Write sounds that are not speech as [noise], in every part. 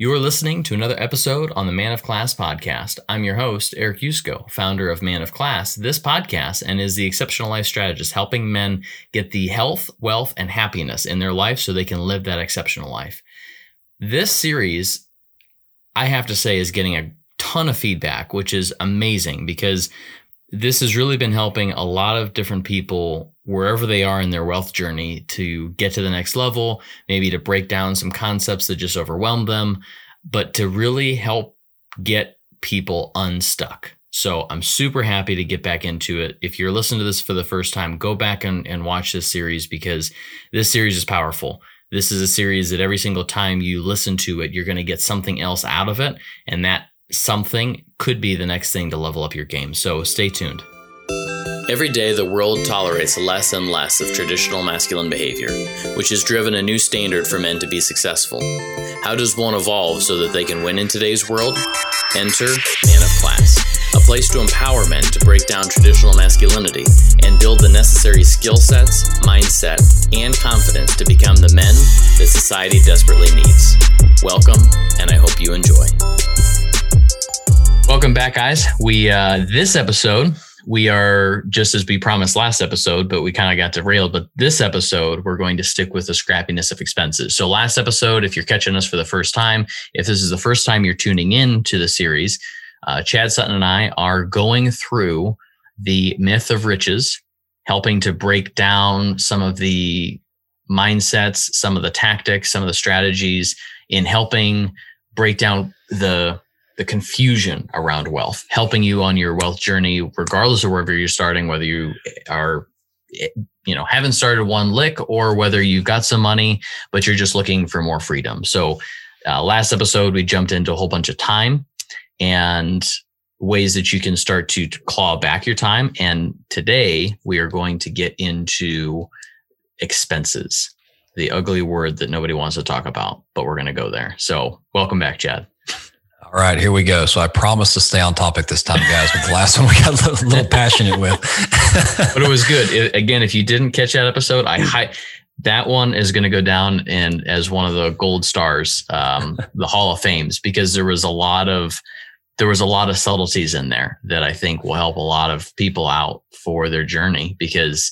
You are listening to another episode on the Man of Class podcast. I'm your host, Eric Yusko, founder of Man of Class, this podcast, and is the exceptional life strategist helping men get the health, wealth, and happiness in their life so they can live that exceptional life. This series, I have to say, is getting a ton of feedback, which is amazing because this has really been helping a lot of different people wherever they are in their wealth journey to get to the next level, maybe to break down some concepts that just overwhelm them, but to really help get people unstuck. So I'm super happy to get back into it. If you're listening to this for the first time, go back and, and watch this series because this series is powerful. This is a series that every single time you listen to it, you're going to get something else out of it. And that something could be the next thing to level up your game. So stay tuned. Every day, the world tolerates less and less of traditional masculine behavior, which has driven a new standard for men to be successful. How does one evolve so that they can win in today's world? Enter Man of Class, a place to empower men to break down traditional masculinity and build the necessary skill sets, mindset, and confidence to become the men that society desperately needs. Welcome, and I hope you enjoy. Welcome back, guys. We uh, this episode we are just as we promised last episode, but we kind of got derailed. But this episode, we're going to stick with the scrappiness of expenses. So last episode, if you're catching us for the first time, if this is the first time you're tuning in to the series, uh, Chad Sutton and I are going through the myth of riches, helping to break down some of the mindsets, some of the tactics, some of the strategies in helping break down the the confusion around wealth, helping you on your wealth journey, regardless of wherever you're starting, whether you are, you know, haven't started one lick or whether you've got some money, but you're just looking for more freedom. So, uh, last episode, we jumped into a whole bunch of time and ways that you can start to claw back your time. And today we are going to get into expenses, the ugly word that nobody wants to talk about, but we're going to go there. So, welcome back, Chad. All right, here we go. So I promise to stay on topic this time, guys. With the last one we got a little, little passionate with, [laughs] but it was good. It, again, if you didn't catch that episode, I hi- that one is going to go down and as one of the gold stars, um, the Hall of Fames, because there was a lot of there was a lot of subtleties in there that I think will help a lot of people out for their journey because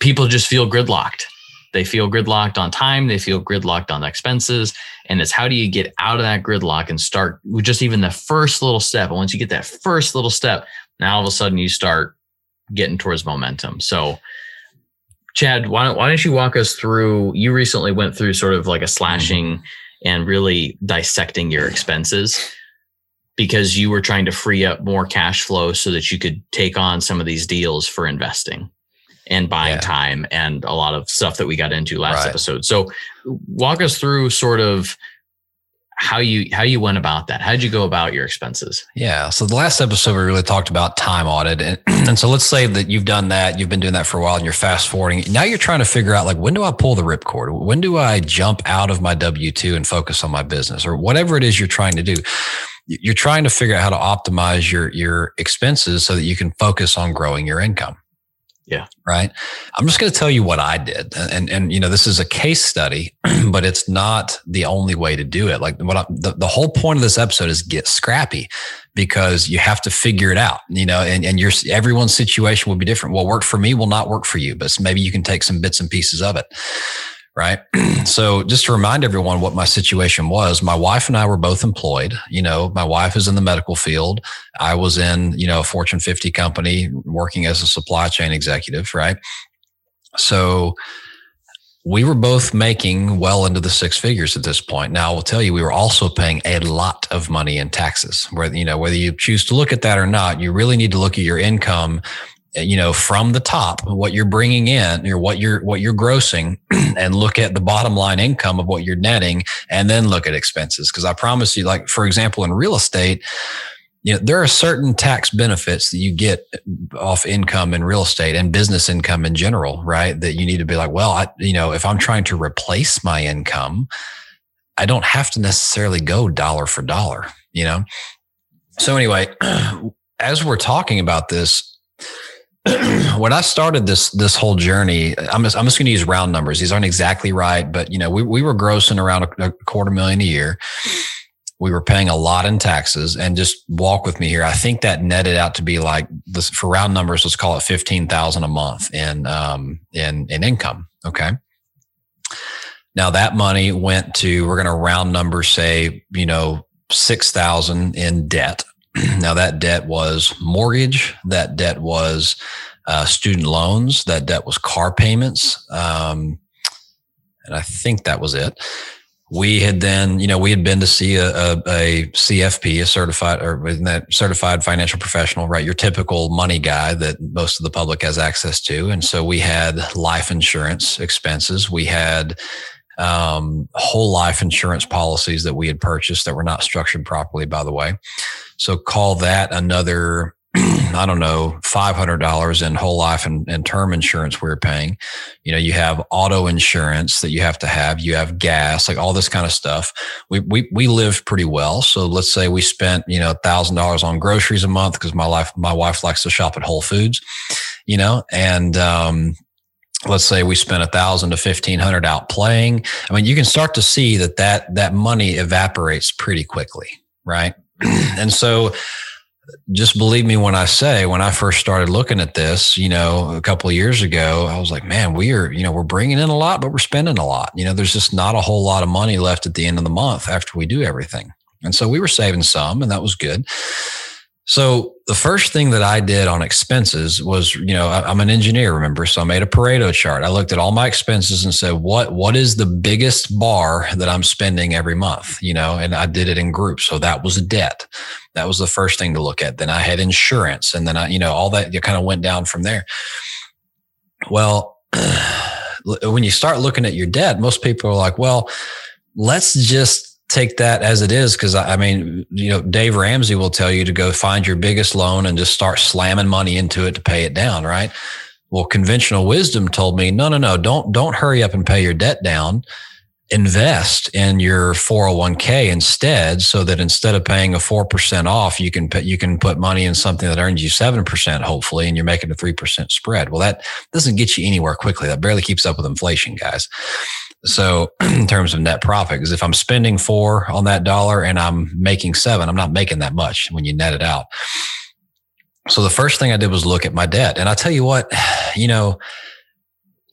people just feel gridlocked they feel gridlocked on time, they feel gridlocked on expenses. And it's how do you get out of that gridlock and start with just even the first little step? And once you get that first little step, now all of a sudden you start getting towards momentum. So, Chad, why don't, why don't you walk us through? You recently went through sort of like a slashing mm-hmm. and really dissecting your expenses because you were trying to free up more cash flow so that you could take on some of these deals for investing and buying yeah. time and a lot of stuff that we got into last right. episode. So walk us through sort of how you how you went about that. How did you go about your expenses? Yeah. So the last episode we really talked about time audit. And, [clears throat] and so let's say that you've done that, you've been doing that for a while and you're fast forwarding. Now you're trying to figure out like when do I pull the ripcord? When do I jump out of my W2 and focus on my business or whatever it is you're trying to do? You're trying to figure out how to optimize your your expenses so that you can focus on growing your income. Yeah. Right. I'm just going to tell you what I did. Uh, and, and, you know, this is a case study, [clears throat] but it's not the only way to do it. Like what I, the, the whole point of this episode is get scrappy because you have to figure it out, you know, and, and your, everyone's situation will be different. What worked for me will not work for you, but maybe you can take some bits and pieces of it right? [clears throat] so just to remind everyone what my situation was, my wife and I were both employed. You know, my wife is in the medical field. I was in, you know, a Fortune 50 company working as a supply chain executive, right? So we were both making well into the six figures at this point. Now I will tell you, we were also paying a lot of money in taxes. Whether you know whether you choose to look at that or not, you really need to look at your income Uh, you know from the top what you're bringing in or what you're what you're grossing [clears throat] and look at the bottom line income of what you're netting and then look at expenses. Because i promise you like for example in real estate you know there are certain tax benefits that you get uh, off income in real estate and business income in general right? That you need to be like well i you know if i'm trying to replace my income i don't have to necessarily go dollar for dollar you know? So anyway [clears throat] as we're talking about this [clears throat] when I started this this whole journey, I'm just, I'm just going to use round numbers. These aren't exactly right, but you know, we we were grossing around a, a quarter million a year. We were paying a lot in taxes, and just walk with me here. I think that netted out to be like this for round numbers. Let's call it fifteen thousand a month in um in in income. Okay. Now that money went to we're going to round numbers, say you know six thousand in debt [clears throat] now, that debt was mortgage, that debt was uh, student loans, that debt was car payments. Um, and I think that was it. We had then, you know, we had been to see a, a, a CFP, a certified or that certified financial professional, right? Your typical money guy that most of the public has access to. And so we had life insurance expenses. We had um, whole life insurance policies that we had purchased that were not structured properly, by the way. So call that another, [clears throat] I don't know, $500 in whole life and, and term insurance we are paying. You know, you have auto insurance that you have to have, you have gas, like all this kind of stuff. We, we, we lived pretty well. So let's say we spent, you know, thousand dollars on groceries a month because my life, my wife likes to shop at Whole Foods, you know, and, um, let's say we spent a thousand to fifteen hundred out playing. I mean, you can start to see that that that money evaporates pretty quickly, right? [clears throat] and so just believe me when I say, when I first started looking at this, you know, a couple of years ago, I was like, man, we are, you know, we're bringing in a lot, but we're spending a lot. You know, there's just not a whole lot of money left at the end of the month after we do everything. And so we were saving some, and that was good. So the first thing that I did on expenses was, you know, I, am an engineer, remember? So I made a Pareto chart. I looked at all my expenses and said, what, what is the biggest bar that I'm spending every month? You know, and I did it in groups. So that was debt. That was the first thing to look at. Then I had insurance and then I, you know, all that kind of went down from there. Well, [clears throat] when you start looking at your debt, most people are like, well, let's just take that as it is because I mean, you know, Dave Ramsey will tell you to go find your biggest loan and just start slamming money into it to pay it down, right? Well, conventional wisdom told me, no, no, no, don't don't hurry up and pay your debt down. Invest in your 401k instead, so that instead of paying a four percent off, you can put you can put money in something that earns you seven percent, hopefully, and you're making a three percent spread. Well, that doesn't get you anywhere quickly. That barely keeps up with inflation, guys. So [clears throat] in terms of net profit, because if I'm spending four on that dollar and I'm making seven, I'm not making that much when you net it out. So the first thing I did was look at my debt. And I tell you what, [sighs] you know,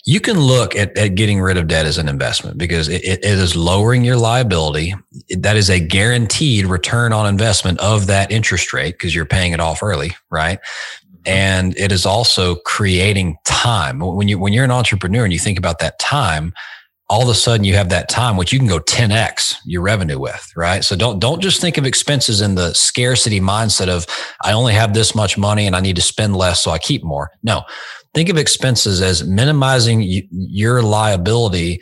you can look at, at getting rid of debt as an investment because it, it is lowering your liability. That is a guaranteed return on investment of that interest rate because you're paying it off early, right? Mm-hmm. And it is also creating time. When you when you're an entrepreneur and you think about that time, all of a sudden you have that time which you can go 10x your revenue with right? So don't don't just think of expenses in the scarcity mindset of i only have this much money and i need to spend less so i keep more. No think of expenses as minimizing your liability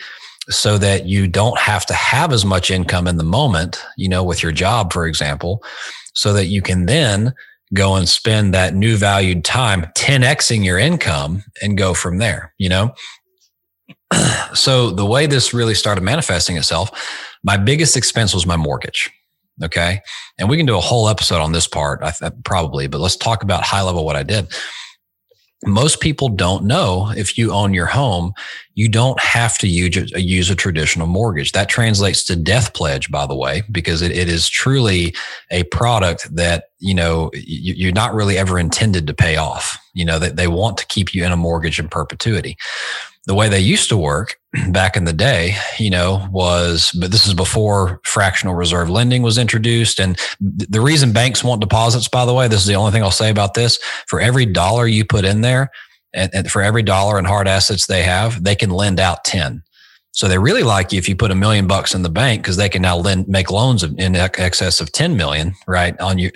so that you don't have to have as much income in the moment you know with your job for example so that you can then go and spend that new valued time 10xing your income and go from there you know so the way this really started manifesting itself, my biggest expense was my mortgage. Okay. And we can do a whole episode on this part, I th- probably, but let's talk about high level what I did. Most people don't know if you own your home, you don't have to use, use a traditional mortgage. That translates to death pledge, by the way, because it, it is truly a product that, you know, you, are not really ever intended to pay off. You know, that they want to keep you in a mortgage in perpetuity the way they used to work [clears throat] back in the day, you know, was, but this is before fractional reserve lending was introduced. And the reason banks want deposits, by the way, this is the only thing I'll say about this for every dollar you put in there and, and for every dollar in hard assets they have, they can lend out 10. So they really like you if you put a million bucks in the bank because they can now lend, make loans in excess of 10 million, right? On your,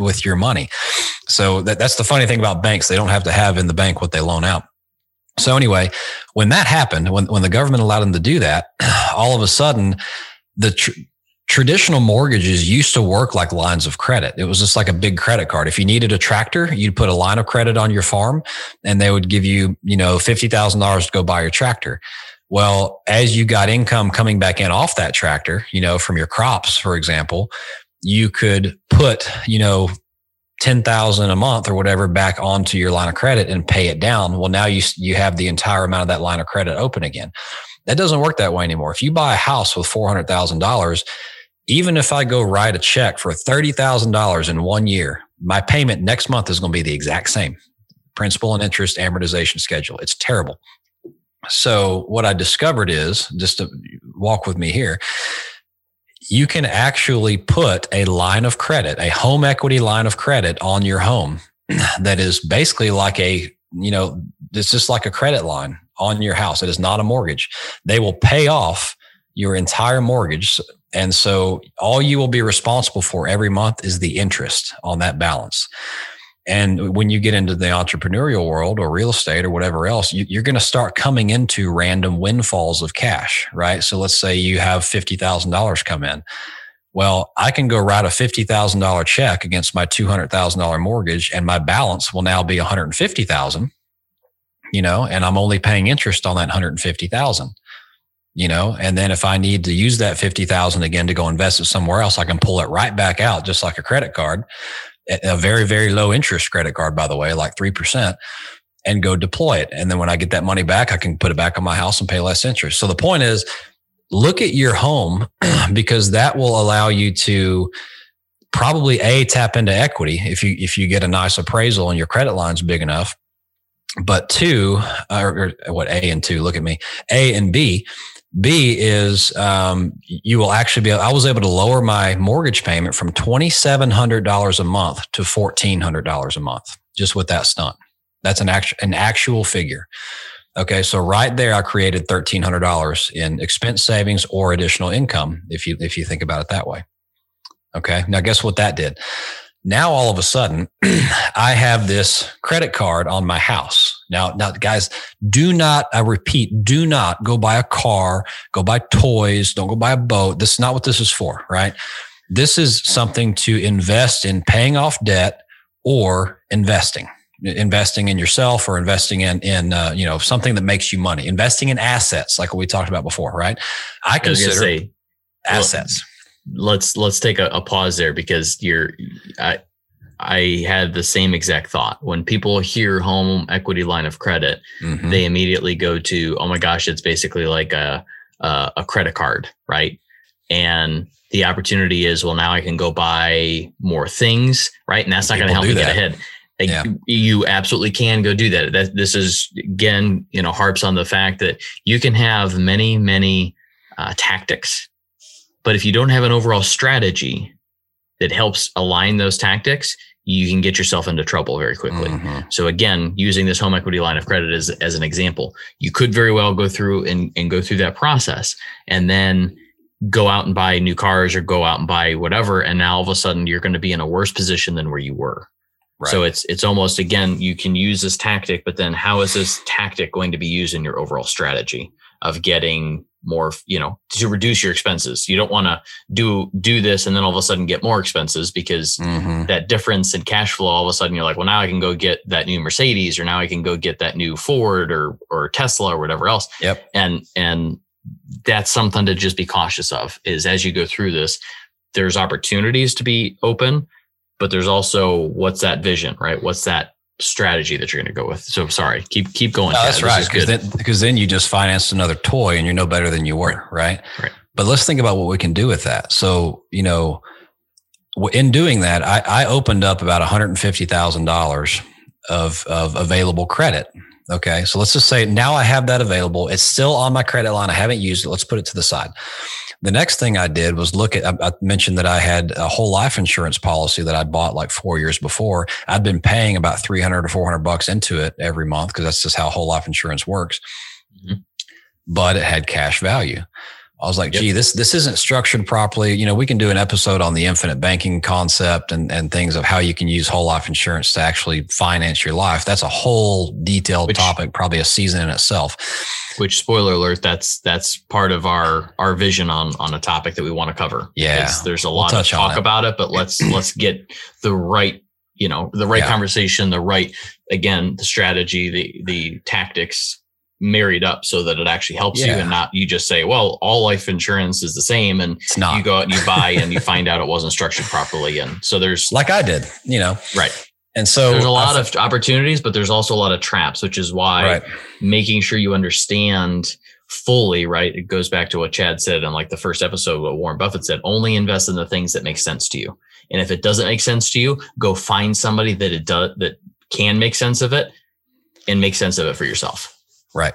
with your money. So that, that's the funny thing about banks. They don't have to have in the bank what they loan out. So anyway, when that happened, when, when the government allowed them to do that, [clears throat] all of a sudden the tr- traditional mortgages used to work like lines of credit. It was just like a big credit card. If you needed a tractor, you'd put a line of credit on your farm and they would give you, you know, $50,000 to go buy your tractor. Well, as you got income coming back in off that tractor, you know, from your crops, for example, you could put, you know, 10,000 a month or whatever back onto your line of credit and pay it down. Well, now you, you have the entire amount of that line of credit open again. That doesn't work that way anymore. If you buy a house with $400,000, even if I go write a check for $30,000 in one year, my payment next month is going to be the exact same principal and interest amortization schedule. It's terrible. So what I discovered is just to walk with me here, you can actually put a line of credit, a home equity line of credit on your home [clears throat] that is basically like a, you know, it's just like a credit line on your house. It is not a mortgage. They will pay off your entire mortgage. And so all you will be responsible for every month is the interest on that balance. And when you get into the entrepreneurial world or real estate or whatever else, you, are going to start coming into random windfalls of cash, right? So let's say you have $50,000 come in. Well, I can go write a $50,000 check against my $200,000 mortgage and my balance will now be 150,000, you know, and I'm only paying interest on that 150,000 you know and then if i need to use that 50000 again to go invest it somewhere else i can pull it right back out just like a credit card a very, very low interest credit card, by the way, like 3%, and go deploy it. And then when I get that money back, I can put it back on my house and pay less interest. So the point is, look at your home [clears throat] because that will allow you to probably a tap into equity if you if you get a nice appraisal and your credit line's big enough but two or, or what a and two look at me a and b B is um, you will actually be. I was able to lower my mortgage payment from twenty seven hundred dollars a month to fourteen hundred dollars a month just with that stunt. That's an actual an actual figure. Okay, so right there, I created thirteen hundred dollars in expense savings or additional income if you if you think about it that way. Okay, now guess what that did? Now all of a sudden, [clears throat] I have this credit card on my house now, now, guys, do not, I repeat, do not go buy a car, go buy toys, don't go buy a boat. This is not what this is for, right? This is something to invest in paying off debt or investing investing in yourself or investing in in uh, you know something that makes you money investing in assets like what we talked about before right i consider I say, assets well, let's let's take a, a, pause there because you're I, I had the same exact thought. When people hear home equity line of credit, mm-hmm. they immediately go to, oh my gosh, it's basically like a, a, a credit card, right? And the opportunity is, well, now I can go buy more things, right? And that's not going to help me that. get ahead. Yeah. You absolutely can go do that. That this is again, you know, harps on the fact that you can have many, many uh, tactics, but if you don't have an overall strategy that helps align those tactics, you can get yourself into trouble very quickly. Mm-hmm. So again, using this home equity line of credit as, as an example, you could very well go through and, and go through that process and then go out and buy new cars or go out and buy whatever. And now all of a sudden you're going to be in a worse position than where you were. Right. So it's it's almost again you can use this tactic, but then how is this tactic going to be used in your overall strategy of getting more you know to reduce your expenses. You don't want to do do this and then all of a sudden get more expenses because mm-hmm. that difference in cash flow all of a sudden you're like well now i can go get that new mercedes or now i can go get that new ford or or tesla or whatever else. Yep. And and that's something to just be cautious of is as you go through this there's opportunities to be open but there's also what's that vision right? What's that strategy that you're going to go with. So sorry, keep keep going. No, that's right. Because then, because then you just financed another toy and you're no better than you were, right? Right. But let's think about what we can do with that. So you know, in doing that, I, I opened up about one hundred and fifty thousand dollars of of available credit. Okay, so let's just say now I have that available. It's still on my credit line. I haven't used it. Let's put it to the side. The next thing I did was look at, I, mentioned that I had a whole life insurance policy that I bought like four years before. I'd been paying about 300 or 400 bucks into it every month because that's just how whole life insurance works. Mm-hmm. But it had cash value. I was like, yep. gee, this this isn't structured properly. You know, we can do an episode on the infinite banking concept and, and things of how you can use whole life insurance to actually finance your life. That's a whole detailed which, topic, probably a season in itself. Which spoiler alert, that's that's part of our our vision on on a topic that we want to cover. Yeah. There's a lot we'll of talk it. about it, but let's [clears throat] let's get the right, you know, the right yeah. conversation, the right again, the strategy, the the tactics married up so that it actually helps you and not you just say, well, all life insurance is the same. And It's not you go out and you buy and you find out it wasn't structured properly. And so there's like I did, you know. right. And so There's a lot of opportunities, but there's also a lot of traps, which is why right. making sure you understand fully, right? It goes back to what Chad said in like the first episode, what Warren Buffett said, only invest in the things that make sense to you. And if it doesn't make sense to you, go find somebody that it does that can make sense of it and make sense of it for yourself. Right.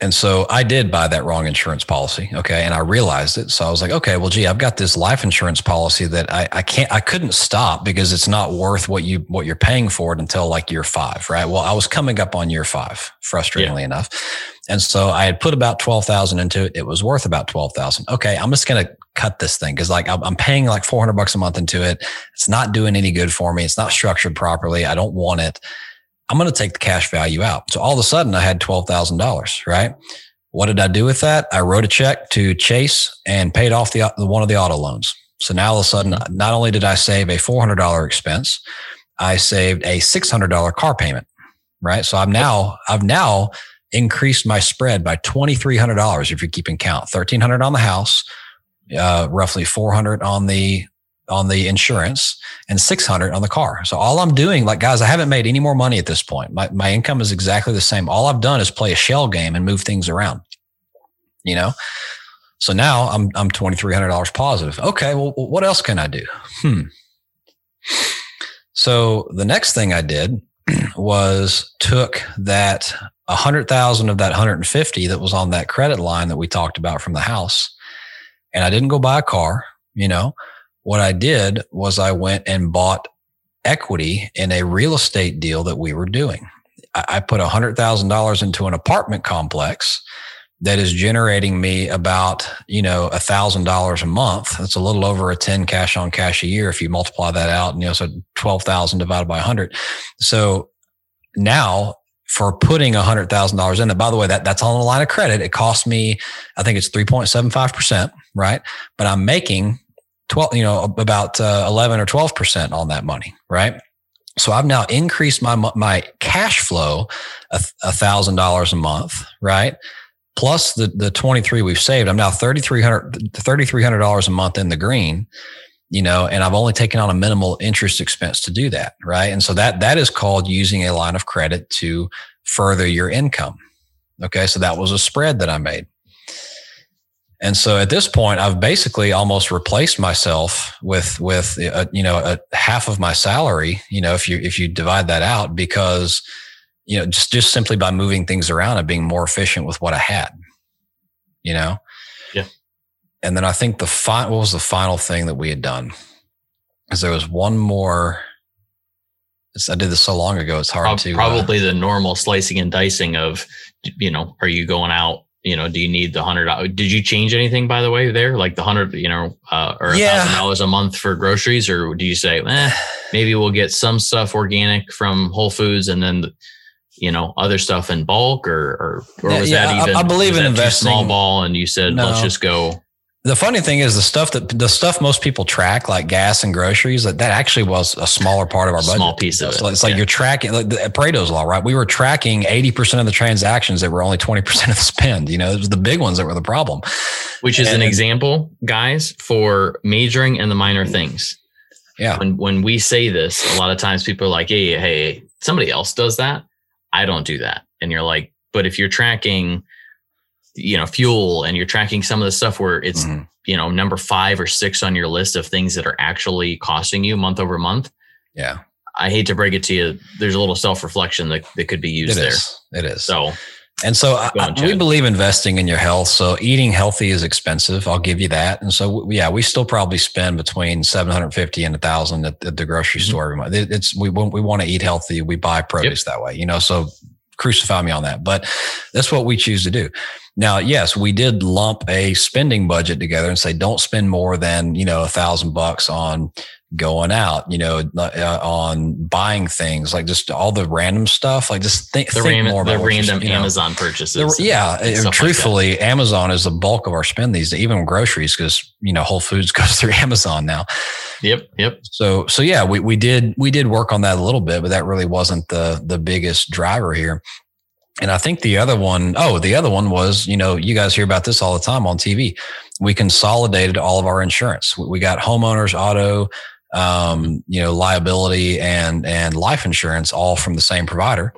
And so I did buy that wrong insurance policy. Okay. And I realized it. So I was like, okay, well, gee, I've got this life insurance policy that I, I can't, I couldn't stop because it's not worth what you, what you're paying for it until like year five. Right. Well, I was coming up on year five, frustratingly enough. And so I had put about 12,000 into it. It was worth about 12,000. Okay. I'm just going to cut this thing. Cause like I'm I'm paying like 400 bucks a month into it. It's not doing any good for me. It's not structured properly. I don't want it. I'm going to take the cash value out. So all of a sudden I had $12,000, right? What did I do with that? I wrote a check to Chase and paid off the, one of the auto loans. So now all of a sudden, not only did I save a $400 expense, I saved a $600 car payment, right? So I'm now, I've now increased my spread by $2,300 if you're keeping count, 1300 on the house, uh, roughly 400 on the on the insurance and 600 on the car. So all I'm doing, like guys, I haven't made any more money at this point. My, my income is exactly the same. All I've done is play a shell game and move things around, you know? So now I'm, I'm $2,300 positive. Okay. Well, what else can I do? Hmm. So the next thing I did [clears throat] was took that a hundred thousand of that 150 that was on that credit line that we talked about from the house. And I didn't go buy a car, you know, what I did was I went and bought equity in a real estate deal that we were doing. I, put $100,000 into an apartment complex that is generating me about, you know, a thousand dollars a month. That's a little over a 10 cash on cash a year. If you multiply that out, and, you know, so 12,000 divided by hundred. So now for putting a hundred thousand dollars in it, by the way, that that's on the line of credit. It cost me, I think it's 3.75%, right? But I'm making 12, you know, about uh, 11 or 12% on that money, right? So I've now increased my my cash flow a thousand dollars a month, right? Plus the the 23 we've saved. I'm now 3300 $3,300 a month in the green, you know, and I've only taken on a minimal interest expense to do that, right? And so that that is called using a line of credit to further your income. Okay, so that was a spread that I made. And so at this point, I've basically almost replaced myself with with a, you know a half of my salary. You know, if you if you divide that out, because you know just just simply by moving things around and being more efficient with what I had. You know. Yeah. And then I think the fi- what was the final thing that we had done? Because there was one more. I did this so long ago; it's hard Prob- to uh, probably the normal slicing and dicing of, you know, are you going out? You know, do you need the hundred? Did you change anything by the way there? Like the hundred, you know, uh, or Yeah. thousand dollars a month for groceries, or do you say, eh, maybe we'll get some stuff organic from Whole Foods and then, you know, other stuff in bulk, or or, or was yeah, that I- even? I believe in too small ball, and you said let's just go. The funny thing is the stuff that the stuff most people track, like gas and groceries, that, that actually was a smaller part of our budget. Small piece of So it, It's like yeah. you're tracking like the Pareto's law, right? We were tracking 80% of the transactions that were only 20% of the spend. You know, it was the big ones that were the problem. Which is an And- example, guys, for majoring in the minor things. Yeah. when when we say this, a lot of times people are like, "Hey, hey, somebody else does that. I don't do that." And you're like, "But if you're tracking, you know, fuel and you're tracking some of the stuff where it's Mhm. you know number five or six on your list of things that are actually costing you month over month." Yeah. I hate to break it to you. There's a little self reflection that, that could be It used there. is. It is. So And so I, on, we believe investing in your health. So eating healthy is expensive. I'll give you that. And so yeah, we still probably spend between 750 and a thousand at, at the grocery Mhm. store every month. It's, we, we want to eat healthy. We buy produce that way, you know, so crucify me on that, but that's what we choose to do. Now, yes, we did lump a spending budget together and say, don't spend more than, you know, a thousand bucks on going out, you know, uh, on buying things like just all the random stuff. Like just think, the, think ram- more the about you're- random you know. Amazon purchases. The- yeah, and stuff like truthfully, Amazon is the bulk of our spend these days, even groceries, because you know Whole Foods [laughs] goes through Amazon now. Yep. Yep. So, so yeah, we we did we did work on that a little bit, but that really wasn't the the biggest driver here. And I think the other one, oh, the other one was, you know, you guys hear about this all the time on TV. We consolidated all of our insurance. We got homeowners, auto, um, you know, liability and and life insurance all from the same provider,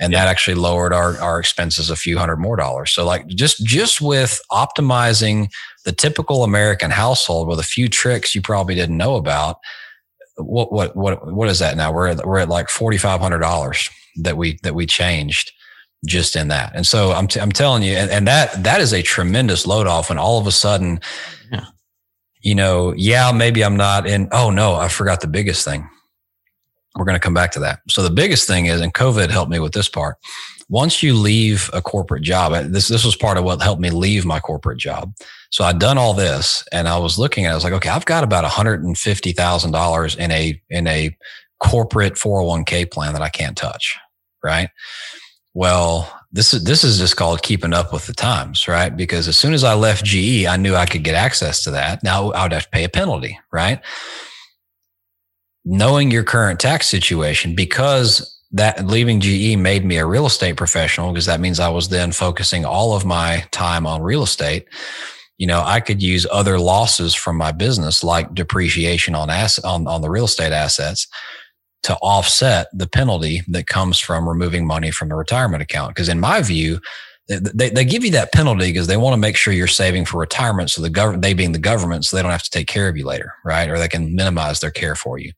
and yeah. that actually lowered our our expenses a few hundred more dollars. So like just just with optimizing the typical American household with a few tricks you probably didn't know about. What what what what is that now? We're at, we're at like forty five hundred dollars that we that we changed just in that. And so I'm, t- I'm telling you, and, and, that, that is a tremendous load off when all of a sudden, yeah. You know, yeah, maybe I'm not in, oh no, I forgot the biggest thing. We're going to come back to that. So the biggest thing is, and COVID helped me with this part. Once you leave a corporate job, this, this was part of what helped me leave my corporate job. So I'd done all this and I was looking at, it, I was like, okay, I've got about $150,000 in a, in a corporate 401k plan that I can't touch. Right well, this is this is just called keeping up with the times, right? Because as soon as I left GE, I knew I could get access to that. Now I would have to pay a penalty, right? Knowing your current tax situation, because that leaving GE made me a real estate professional, because that means I was then focusing all of my time on real estate. You know, I could use other losses from my business, like depreciation on asset on, on the real estate assets, to offset the penalty that comes from removing money from the retirement account. Because in my view, they, they give you that penalty because they want to make sure you're saving for retirement. So the government, they being the government, so they don't have to take care of you later, right? Or they can minimize their care for you.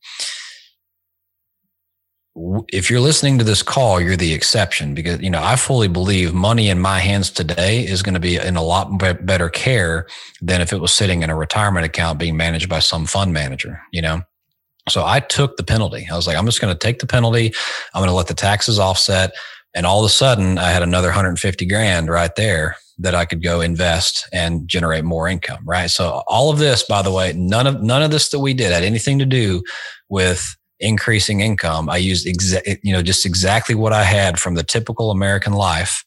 If you're listening to this call, you're the exception because, you know, I fully believe money in my hands today is going to be in a lot better care than if it was sitting in a retirement account being managed by some fund manager, you know? So I took the penalty. I was like, I'm just going to take the penalty. I'm going to let the taxes offset. And all of a sudden, I had another 150 grand right there that I could go invest and generate more income. Right. So all of this, by the way, none of none of this that we did had anything to do with increasing income. I used exa- you know just exactly what I had from the typical American life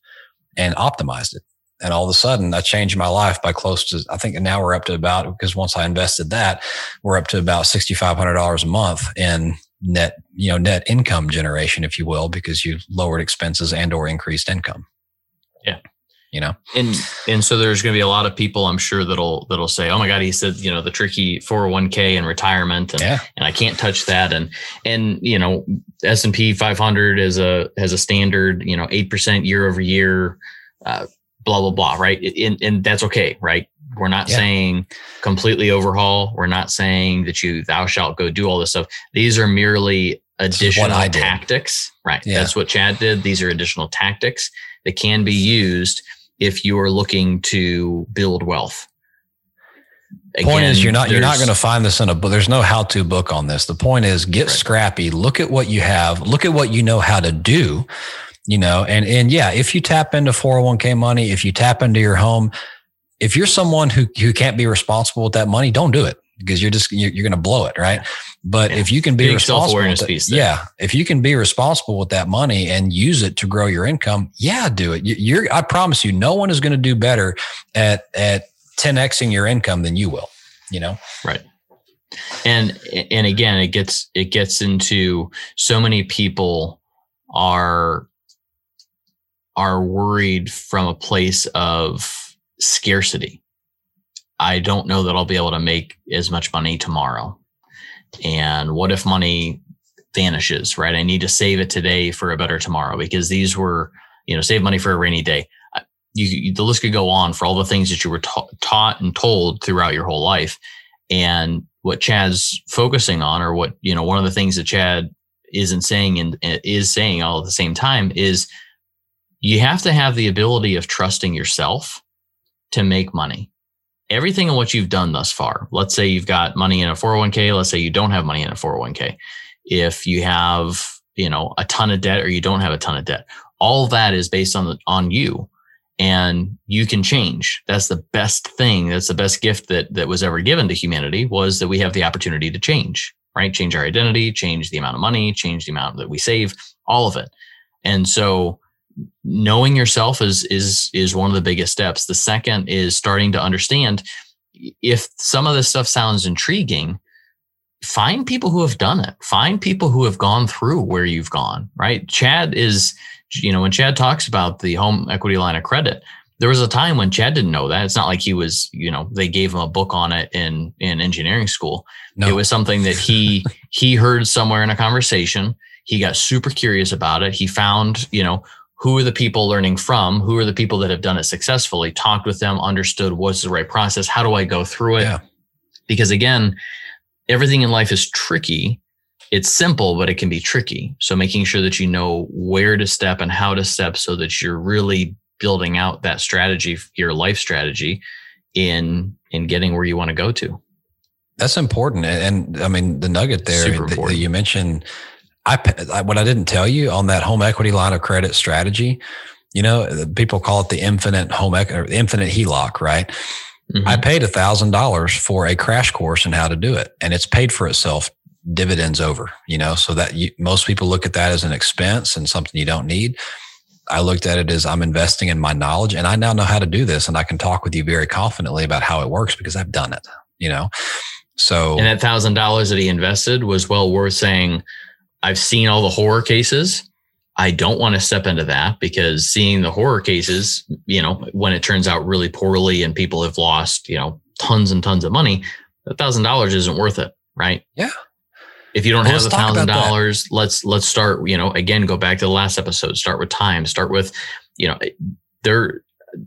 and optimized it. And all of a sudden, I changed my life by close to, I think now we're up to about, because once I invested that, we're up to about $6,500 a month in net, you know, net income generation, if you will, because you lowered expenses and or increased income. Yeah. You know, and and so there's going to be a lot of people I'm sure that'll that'll say, oh my god, he said you know the tricky 401k and retirement, and yeah. and I can't touch that, and and you know S and P 500 is a has a standard you know eight percent year over year uh, blah blah blah right? And, and that's okay right? We're not yeah. saying completely overhaul. We're not saying that you thou shalt go do all this stuff. These are merely additional tactics right? Yeah. that's what chad did. These are additional tactics that can be used if you are looking to build wealth. Again, point is you're not you're not going to find this in a book. There's no how to book on this. The point is get right. scrappy. Look at what you have. Look at what you know how to do you know and and yeah if you tap into 401k money if you tap into your home if you're someone who who can't be responsible with that money don't do it because you're just you're, you're going to blow it right? But yeah. if you can be Big responsible with that, yeah. If you can be responsible with that money and use it to grow your income yeah do it. You're i promise you no one is going to do better at at 10xing your income than you will you know? Right. And and again it gets it gets into so many people are are worried from a place of scarcity. I don't know that I'll be able to make as much money tomorrow. And what if money vanishes, right? I need to save it today for a better tomorrow because these were, you know, save money for a rainy day. You, you the list could go on for all the things that you were ta- taught and told throughout your whole life. And what Chad's focusing on, or what, you know, one of the things that Chad isn't saying and uh, is saying all at the same time is you have to have the ability of trusting yourself to make money. Everything in what you've done thus far, let's say you've got money in a 401k, let's say you don't have money in a 401k. If you have, you know, a ton of debt or you don't have a ton of debt, all that is based on the, on you and you can change. That's the best thing. That's the best gift that that was ever given to humanity was that we have the opportunity to change, right? Change our identity, change the amount of money, change the amount that we save, all of it. And so knowing yourself is is is one of the biggest steps the second is starting to understand if some of this stuff sounds intriguing find people who have done it find people who have gone through where you've gone right chad is you know, when Chad talks about the home equity line of credit, there was a time when Chad didn't know that. It's not like he was, you know, they gave him a book on it in in engineering school. No. It was something that he [laughs] he heard somewhere in a conversation. He got super curious about it. He found, you know, who are the people learning from? Who are the people that have done it successfully? Talked with them, understood what's the right process. How do I go through it? Yeah. Because again, everything in life is tricky. It's simple, but it can be tricky. So making sure that you know where to step and how to step so that you're really building out that strategy, your life strategy in in getting where you want to go to. That's important. And, and I mean, the nugget there that, that, you mentioned, I, I, what I didn't tell you on that home equity line of credit strategy, you know, people call it the infinite home equity, the infinite HELOC, right? Mm-hmm. I paid a thousand dollars for a crash course in how to do it, and it's paid for itself dividends over. You know, so that you, most people look at that as an expense and something you don't need. I looked at it as I'm investing in my knowledge and I now know how to do this and I can talk with you very confidently about how it works because I've done it, you know? So, and that thousand dollars that he invested was well worth saying, I've seen all the horror cases. I don't want to step into that because seeing the horror cases, you know, when it turns out really poorly and people have lost, you know, tons and tons of money, a thousand dollars isn't worth it. Right. Yeah if you don't well, have a thousand dollars let's let's start you know again go back to the last episode start with time start with you know there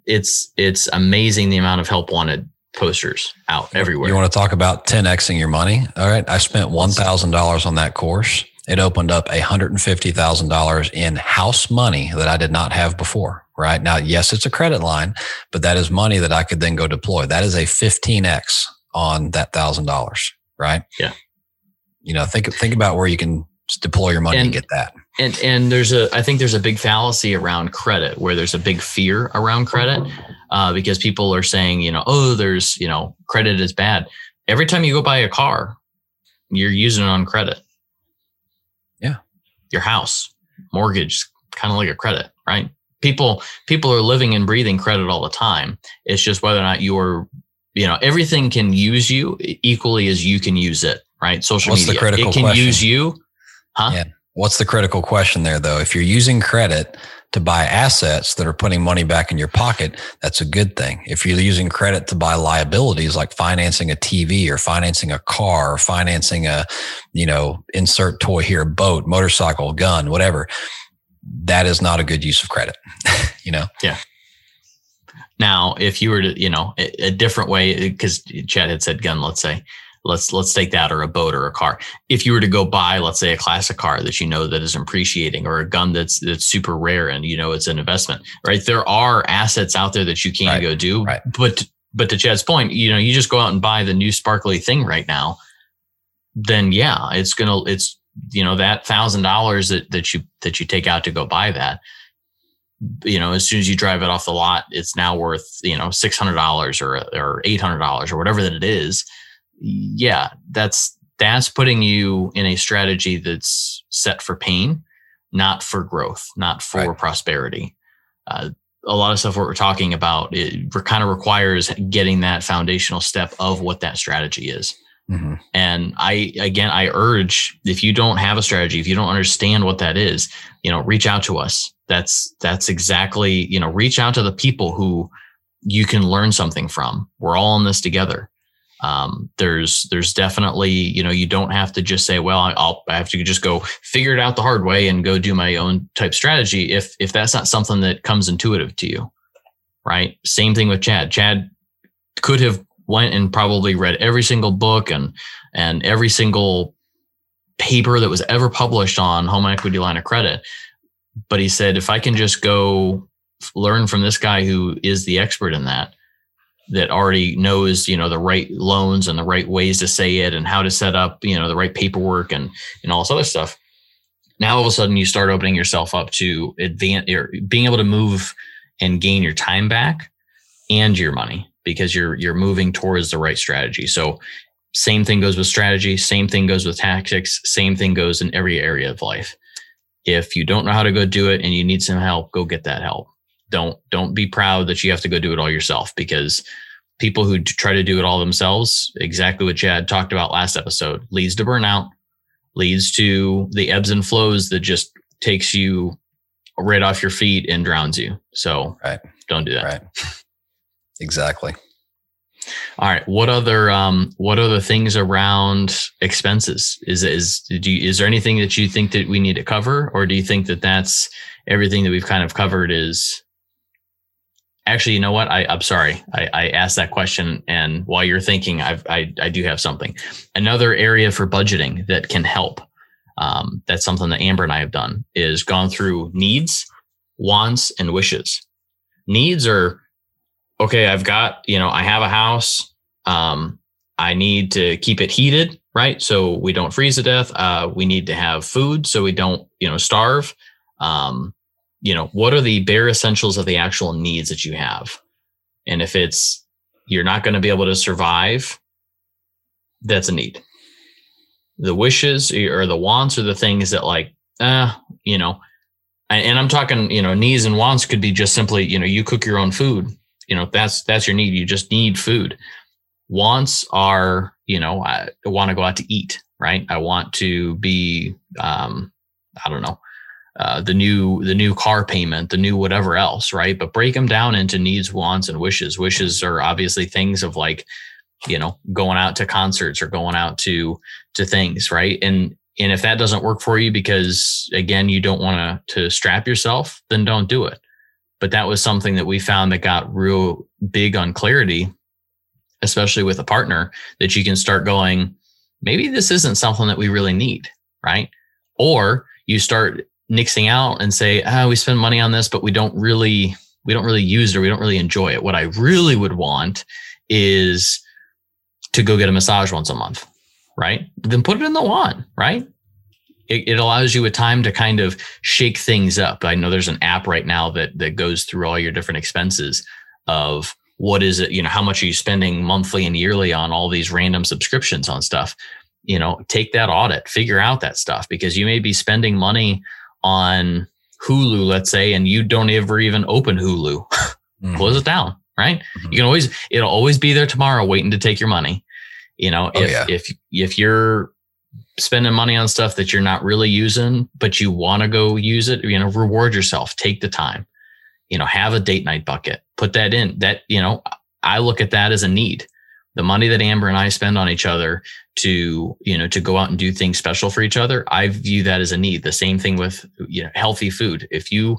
it's it's amazing the amount of help wanted posters out everywhere you want to talk about 10xing your money all right i spent $1000 on that course it opened up $150,000 in house money that I did not have before. Right now, yes, it's a credit line, but that is money that I could then go deploy. That is a 15x on that thousand dollars. Right. Yeah. You know, think think about where you can deploy your money and, get that. And and there's a I think there's a big fallacy around credit where there's a big fear around credit uh, because people are saying you know oh there's you know credit is bad. Every time you go buy a car, you're using it on credit. Your house mortgage kind of like a credit, right? People people are living and breathing credit all the time. It's just whether or not you're you know everything can use you equally as you can use it right? Social What's media. the critical it can question? use you. Huh? Yeah. What's the critical question there though? If you're using credit to buy assets that are putting money back in your pocket, that's a good thing. If you're using credit to buy liabilities like financing a TV or financing a car or financing a, you know, insert toy here, boat, motorcycle, gun, whatever, that is not a good use of credit, [laughs] you know? Yeah. Now, if you were to, you know, a, a different way, because Chad had said gun, let's say, let's let's take that or a boat or a car if you were to go buy let's say a classic car that you know that is appreciating or a gun that's that's super rare and you know it's an investment right there are assets out there that you can right. go do right. but but to chad's point you know you just go out and buy the new sparkly thing right now then yeah it's gonna it's you know that thousand dollars that that you that you take out to go buy that you know, as soon as you drive it off the lot, it's now worth, you know, $600 or, or $800 or whatever that it is yeah, that's that's putting you in a strategy that's set for pain, not for growth, not for right. prosperity. Uh, a lot of stuff what we're talking about it kind of requires getting that foundational step of what that strategy is. Mm-hmm. And I, again, I urge if you don't have a strategy, if you don't understand what that is, you know, reach out to us. That's, that's exactly, you know, reach out to the people who you can learn something from. We're all in this together um, there's there's definitely you know you don't have to just say well I'll I have to just go figure it out the hard way and go do my own type strategy if if that's not something that comes intuitive to you right? Same thing with Chad. Chad could have went and probably read every single book and and every single paper that was ever published on home equity line of credit but he said if I can just go learn from this guy who is the expert in that that already knows you know the right loans and the right ways to say it and how to set up you know the right paperwork and and all this other stuff. Now all of a sudden you start opening yourself up to advance or being able to move and gain your time back and your money because you're you're moving towards the right strategy. So same thing goes with strategy same thing goes with tactics same thing goes in every area of life. If you don't know how to go do it and you need some help go get that help don't don't be proud that you have to go do it all yourself because people who try to do it all themselves, exactly what Chad talked about last episode, leads to burnout, leads to the ebbs and flows that just takes you right off your feet and drowns you. So right. don't do that. Right. Exactly. All right. What other um what other things around expenses? Is is do you, is there anything that you think that we need to cover, or do you think that that's everything that we've kind of covered? Is actually, you know what? I I'm sorry. I, I asked that question, and while you're thinking, I've, I I do have something. Another area for budgeting that can help. Um, that's something that Amber and I have done is gone through needs, wants, and wishes. Needs are okay, I've got, you know, I have a house. Um, I need to keep it heated, right? So we don't freeze to death. Uh, we need to have food so we don't, you know, starve. Um, you know, what are the bare essentials of the actual needs that you have? And if it's you're not going to be able to survive, that's a need. The wishes or the wants are the things that like, uh, you know, and I'm talking, you know, needs and wants could be just simply, you know, you cook your own food you know that's that's your need you just need food wants are you know i want to go out to eat right i want to be um i don't know uh, the new the new car payment the new whatever else right? But break them down into needs wants and wishes. Wishes are obviously things of like you know going out to concerts or going out to to things right? And and if that doesn't work for you because again you don't want to to strap yourself then don't do it. But that was something that we found that got real big on clarity, especially with a partner, that you can start going, maybe this isn't something that we really need, right? Or you start nixing out and say, ah, oh, we spend money on this, but we don't really, we don't really use it or we don't really enjoy it. What I really would want is to go get a massage once a month, right? Then put it in the want, right? it, it, allows you a time to kind of shake things up. I know there's an app right now that that goes through all your different expenses of what is it, you know, how much are you spending monthly and yearly on all these random subscriptions on stuff. You know, take that audit, figure out that stuff because you may be spending money on Hulu, let's say, and you don't ever even open Hulu. [laughs] mm-hmm. Close it down, right? Mm-hmm. You can always it'll always be there tomorrow waiting to take your money. You know, oh, if yeah. if if you're spending money on stuff that you're not really using, but you want to go use it, you know, reward yourself, take the time, you know, have a date night bucket, put that in that, you know, I look at that as a need. The money that Amber and I spend on each other to, you know, to go out and do things special for each other, I view that as a need. The same thing with, you know, healthy food. If you,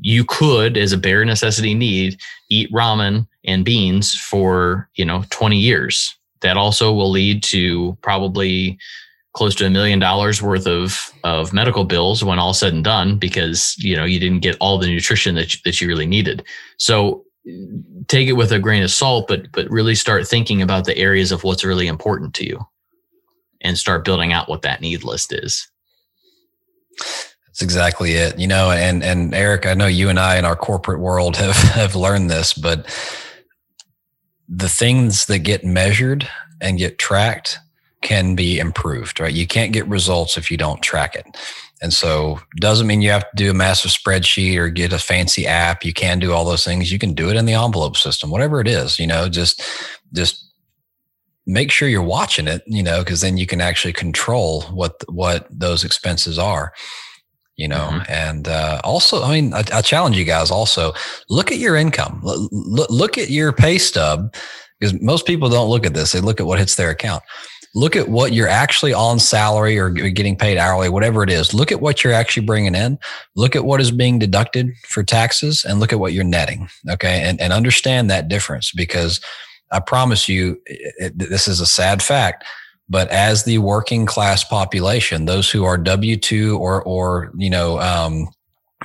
you could, as a bare necessity need, eat ramen and beans for, you know, 20 years. That also will lead to probably close to a million dollars worth of of medical bills when all said and done because you know you didn't get all the nutrition that you, that you really needed so take it with a grain of salt but but really start thinking about the areas of what's really important to you and start building out what that need list is that's exactly it you know and and eric i know you and i in our corporate world have [laughs] have learned this but the things that get measured and get tracked can be improved, right? You can't get results if you don't track it. And so doesn't mean you have to do a massive spreadsheet or get a fancy app. You can do all those things. You can do it in the envelope system, whatever it is, you know, just just make sure you're watching it, you know, because then you can actually control what what those expenses are. You know, mm-hmm. and uh, also, I mean, I, I, challenge you guys. Also, look at your income. L- look at your pay stub, because most people don't look at this. They look at what hits their account look at what you're actually on salary or getting paid hourly, whatever it is. Look at what you're actually bringing in. Look at what is being deducted for taxes and look at what you're netting. Okay. And, and understand that difference because I promise you, it, this is a sad fact. But as the working class population, those who are W two or or you know um,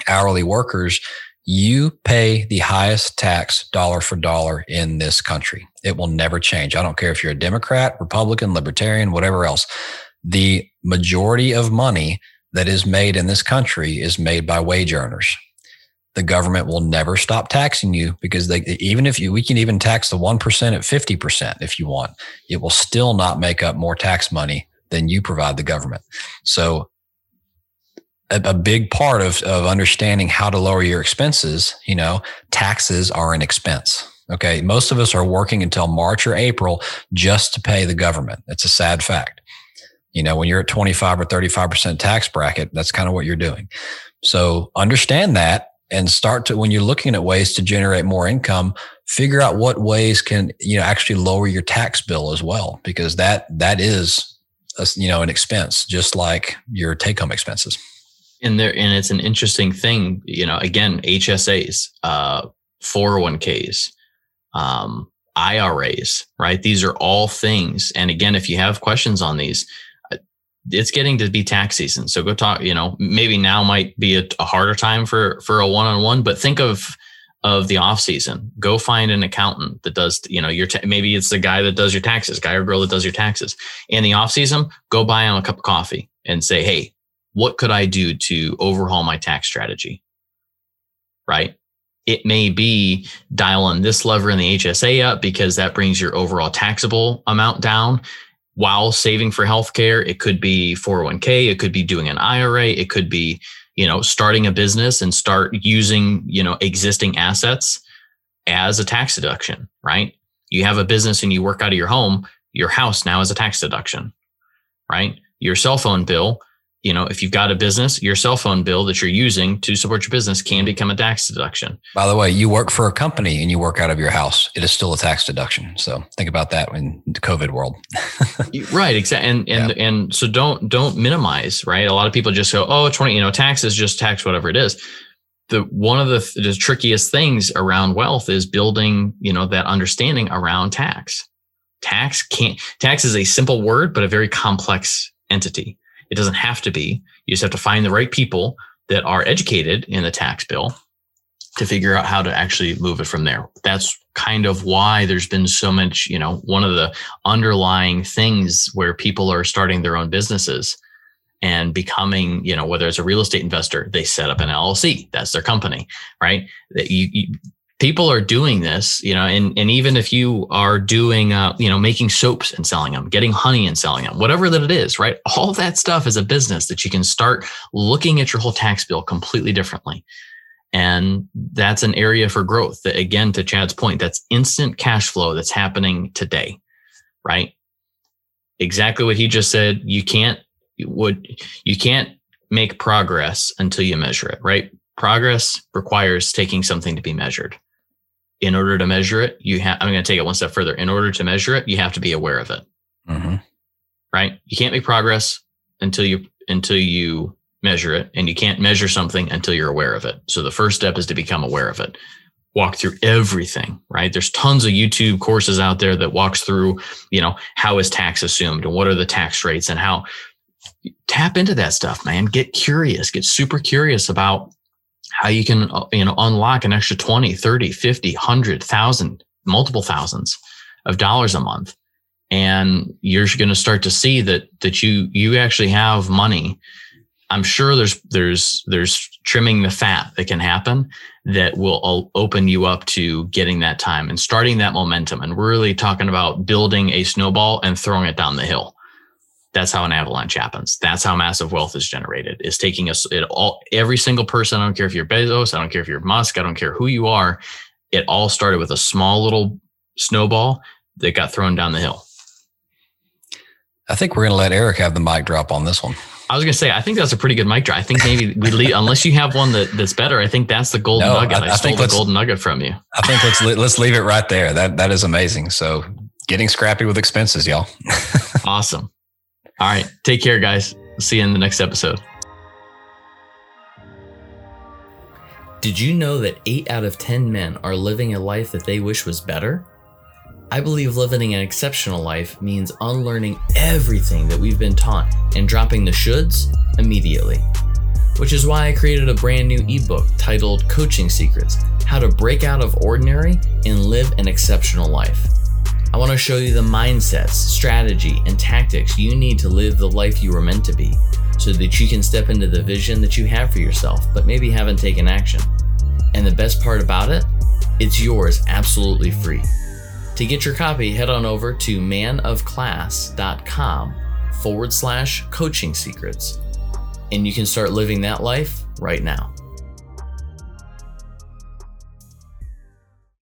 hourly workers, you pay the highest tax dollar for dollar in this country. It will never change. I don't care if you're a Democrat, Republican, Libertarian, whatever else. The majority of money that is made in this country is made by wage earners. The government will never stop taxing you because they, even if you, we can even tax the 1% at 50% if you want, it will still not make up more tax money than you provide the government. So a, big part of, of understanding how to lower your expenses, you know, taxes are an expense. Okay. Most of us are working until March or April just to pay the government. It's a sad fact. You know, when you're at 25 or 35% tax bracket, that's kind of what you're doing. So understand that and start to, when you're looking at ways to generate more income, figure out what ways can, you know, actually lower your tax bill as well, because that, that is, a, you know, an expense, just like your take home expenses. And there, and it's an interesting thing, you know, again, HSAs, uh, 401ks, um, IRAs, right? These are all things. And again, if you have questions on these, uh, it's getting to be tax season. So go talk, you know, maybe now might be a, a harder time for, for a one-on-one, but think of, of the off season, go find an accountant that does, you know, your, ta- maybe it's the guy that does your taxes, guy or girl that does your taxes. In the off season, go buy him a cup of coffee and say, Hey, what could I do to overhaul my tax strategy? Right it may be dialing this lever in the HSA up because that brings your overall taxable amount down while saving for healthcare. It could be 401k, it could be doing an IRA, it could be, you know, starting a business and start using, you know, existing assets as a tax deduction, right? You have a business and you work out of your home, your house now is a tax deduction, right? Your cell phone bill you know, if you've got a business, your cell phone bill that you're using to support your business can mm-hmm. become a tax deduction. By the way, you work for a company and you work out of your house, it is still a tax deduction. So think about that in the COVID world. [laughs] right. Exactly. And and yeah. and so don't don't minimize, right? A lot of people just go, oh, 20, you know, tax is just tax, whatever it is. The one of the, the trickiest things around wealth is building, you know, that understanding around tax. Tax can't tax is a simple word, but a very complex entity it doesn't have to be. You just have to find the right people that are educated in the tax bill to figure out how to actually move it from there. That's kind of why there's been so much, you know, one of the underlying things where people are starting their own businesses and becoming, you know, whether it's a real estate investor, they set up an LLC, that's their company, right? That you, you people are doing this, you know, and, and even if you are doing, uh, you know, making soaps and selling them, getting honey and selling them, whatever that it is, right? All that stuff is a business that you can start looking at your whole tax bill completely differently. And that's an area for growth that again, to Chad's point, that's instant cash flow that's happening today, right? Exactly what he just said. You can't, would, you can't make progress until you measure it, right? Progress requires taking something to be measured in order to measure it, you have, I'm going to take it one step further. In order to measure it, you have to be aware of it. Mm-hmm. Right. You can't make progress until you, until you measure it and you can't measure something until you're aware of it. So the first step is to become aware of it. Walk through everything, right? There's tons of YouTube courses out there that walks through, you know, how is tax assumed and what are the tax rates and how tap into that stuff, man. Get curious, get super curious about how you can uh, you know unlock an extra 20 30 50 100 1000 multiple thousands of dollars a month. And you're going to start to see that that you you actually have money. I'm sure there's there's there's trimming the fat that can happen that will open you up to getting that time and starting that momentum and really talking about building a snowball and throwing it down the hill that's how an avalanche happens. That's how massive wealth is generated. Is taking us it all every single person. I don't care if you're Bezos. I don't care if you're Musk. I don't care who you are. It all started with a small little snowball that got thrown down the hill. I think we're going to let Eric have the mic drop on this one. I was going to say, I think that's a pretty good mic drop. I think maybe we leave, unless you have one that, that's better. I think that's the golden no, nugget. I, I, I stole the golden nugget from you. I think let's let's leave it right there. That that is amazing. So getting scrappy with expenses, y'all. [laughs] awesome. All right. Take care, guys. See you in the next episode. Did you know that 8 out of 10 men are living a life that they wish was better? I believe living an exceptional life means unlearning everything that we've been taught and dropping the shoulds immediately. Which is why I created a brand new ebook titled Coaching Secrets How to Break Out of Ordinary and Live an Exceptional Life. I want to show you the mindsets, strategy, and tactics you need to live the life you were meant to be so that you can step into the vision that you have for yourself, but maybe haven't taken action. And the best part about it, it's yours absolutely free. To get your copy, head on over to manofclass.com forward slash coaching secrets, and you can start living that life right now.